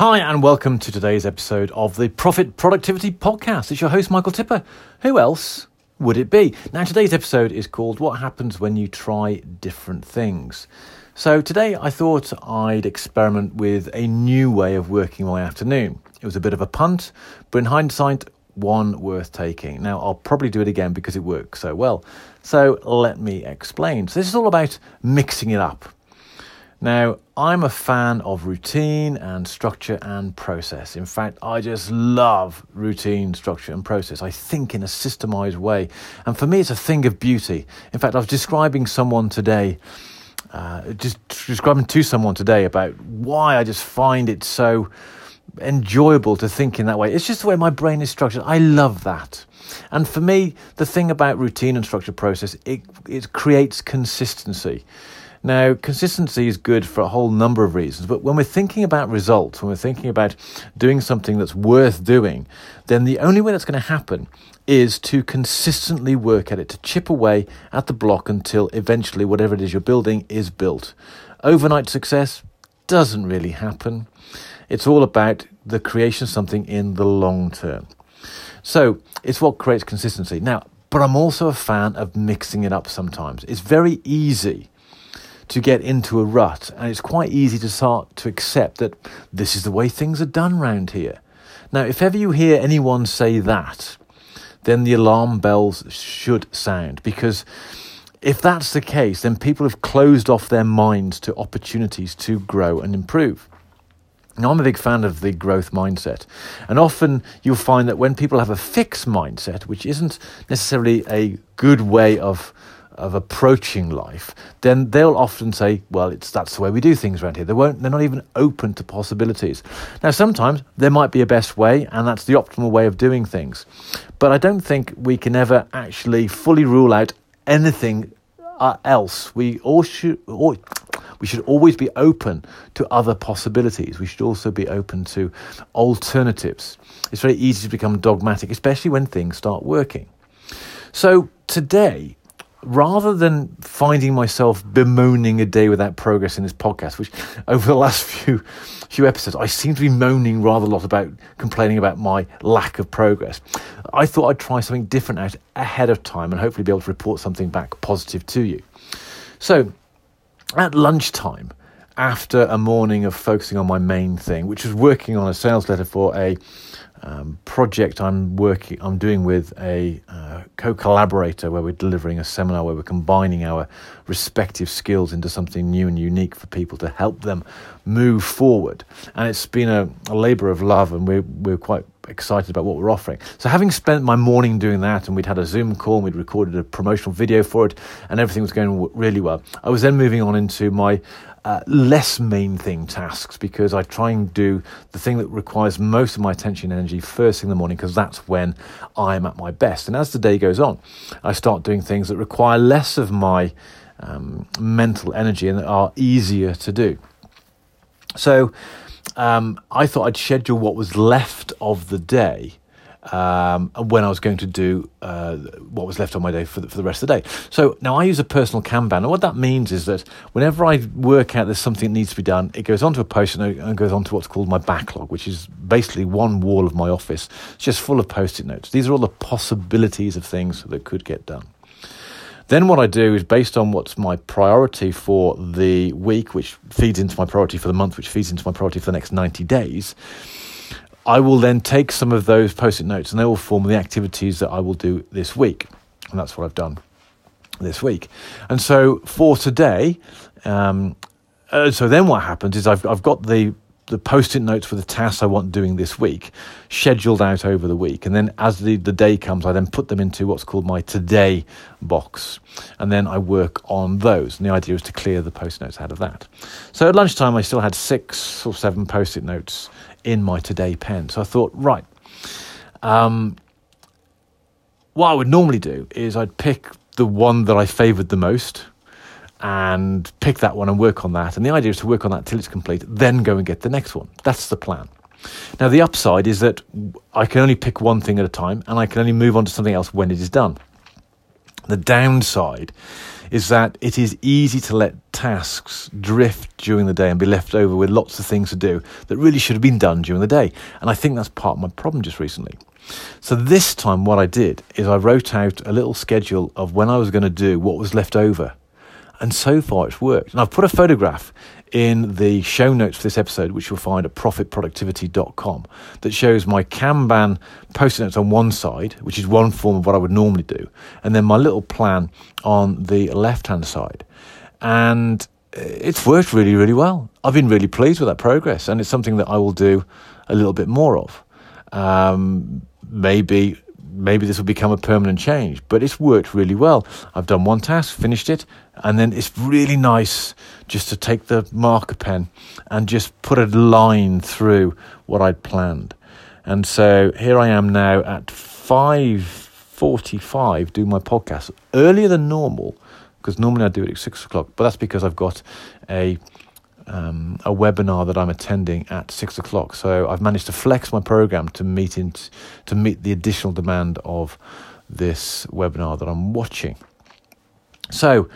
Hi, and welcome to today's episode of the Profit Productivity Podcast. It's your host, Michael Tipper. Who else would it be? Now, today's episode is called What Happens When You Try Different Things. So, today I thought I'd experiment with a new way of working my afternoon. It was a bit of a punt, but in hindsight, one worth taking. Now, I'll probably do it again because it worked so well. So, let me explain. So, this is all about mixing it up. Now, I'm a fan of routine and structure and process. In fact, I just love routine, structure, and process. I think in a systemized way. And for me, it's a thing of beauty. In fact, I was describing someone today, uh, just describing to someone today about why I just find it so enjoyable to think in that way. It's just the way my brain is structured. I love that. And for me, the thing about routine and structure process, it, it creates consistency. Now, consistency is good for a whole number of reasons, but when we're thinking about results, when we're thinking about doing something that's worth doing, then the only way that's going to happen is to consistently work at it, to chip away at the block until eventually whatever it is you're building is built. Overnight success doesn't really happen. It's all about the creation of something in the long term. So it's what creates consistency. Now, but I'm also a fan of mixing it up sometimes. It's very easy to get into a rut, and it's quite easy to start to accept that this is the way things are done round here. Now, if ever you hear anyone say that, then the alarm bells should sound because if that's the case, then people have closed off their minds to opportunities to grow and improve. Now, I'm a big fan of the growth mindset. And often you'll find that when people have a fixed mindset, which isn't necessarily a good way of of approaching life, then they'll often say, "Well, it's that's the way we do things around here." They won't. They're not even open to possibilities. Now, sometimes there might be a best way, and that's the optimal way of doing things. But I don't think we can ever actually fully rule out anything uh, else. We all should. All, we should always be open to other possibilities. We should also be open to alternatives. It's very easy to become dogmatic, especially when things start working. So today, rather than finding myself bemoaning a day without progress in this podcast, which over the last few few episodes I seem to be moaning rather a lot about complaining about my lack of progress, I thought I'd try something different out ahead of time and hopefully be able to report something back positive to you. So at lunchtime, after a morning of focusing on my main thing, which was working on a sales letter for a um, project I'm working, I'm doing with a uh, co-collaborator where we're delivering a seminar where we're combining our respective skills into something new and unique for people to help them move forward. And it's been a, a labour of love, and we're we're quite excited about what we're offering. So, having spent my morning doing that, and we'd had a Zoom call, and we'd recorded a promotional video for it, and everything was going really well, I was then moving on into my uh, less main thing tasks because I try and do the thing that requires most of my attention and energy first thing in the morning because that's when I'm at my best. And as the day goes on, I start doing things that require less of my um, mental energy and that are easier to do. So um, I thought I'd schedule what was left of the day um, when I was going to do uh, what was left on my day for the, for the rest of the day. So now I use a personal Kanban, and what that means is that whenever I work out there's something that needs to be done, it goes onto a post and it goes onto what's called my backlog, which is basically one wall of my office, it's just full of post-it notes. These are all the possibilities of things that could get done. Then what I do is based on what's my priority for the week, which feeds into my priority for the month, which feeds into my priority for the next 90 days. I will then take some of those post it notes and they will form the activities that I will do this week. And that's what I've done this week. And so for today, um, uh, so then what happens is I've, I've got the the post-it notes for the tasks I want doing this week scheduled out over the week. And then as the, the day comes, I then put them into what's called my today box. And then I work on those. And the idea is to clear the post-it notes out of that. So at lunchtime, I still had six or seven post-it notes in my today pen. So I thought, right, um, what I would normally do is I'd pick the one that I favoured the most and pick that one and work on that. And the idea is to work on that till it's complete, then go and get the next one. That's the plan. Now, the upside is that I can only pick one thing at a time and I can only move on to something else when it is done. The downside is that it is easy to let tasks drift during the day and be left over with lots of things to do that really should have been done during the day. And I think that's part of my problem just recently. So this time, what I did is I wrote out a little schedule of when I was going to do what was left over. And so far, it's worked. And I've put a photograph in the show notes for this episode, which you'll find at profitproductivity.com, that shows my Kanban post notes on one side, which is one form of what I would normally do, and then my little plan on the left hand side. And it's worked really, really well. I've been really pleased with that progress, and it's something that I will do a little bit more of. Um, maybe maybe this will become a permanent change, but it's worked really well. I've done one task, finished it, and then it's really nice just to take the marker pen and just put a line through what I'd planned. And so here I am now at 5:45 doing my podcast earlier than normal because normally I do it at six o'clock, but that's because I've got a um, a webinar that I'm attending at six o'clock. So I've managed to flex my program to meet in, to meet the additional demand of this webinar that I'm watching. So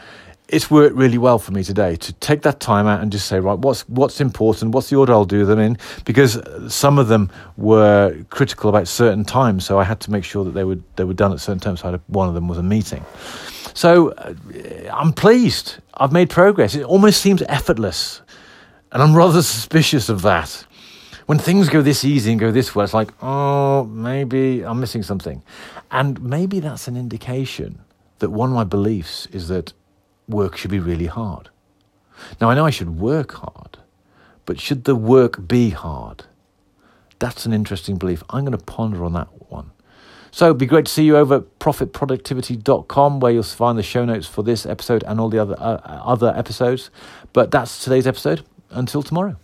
it's worked really well for me today to take that time out and just say, right, what's what's important, what's the order I'll do them in, because some of them were critical about certain times, so I had to make sure that they were they were done at certain times. So one of them was a meeting. So uh, I'm pleased. I've made progress. It almost seems effortless and I'm rather suspicious of that. When things go this easy and go this way, it's like, oh, maybe I'm missing something. And maybe that's an indication that one of my beliefs is that work should be really hard. Now, I know I should work hard, but should the work be hard? That's an interesting belief. I'm going to ponder on that one. So it'd be great to see you over at profitproductivity.com where you'll find the show notes for this episode and all the other uh, other episodes. But that's today's episode until tomorrow.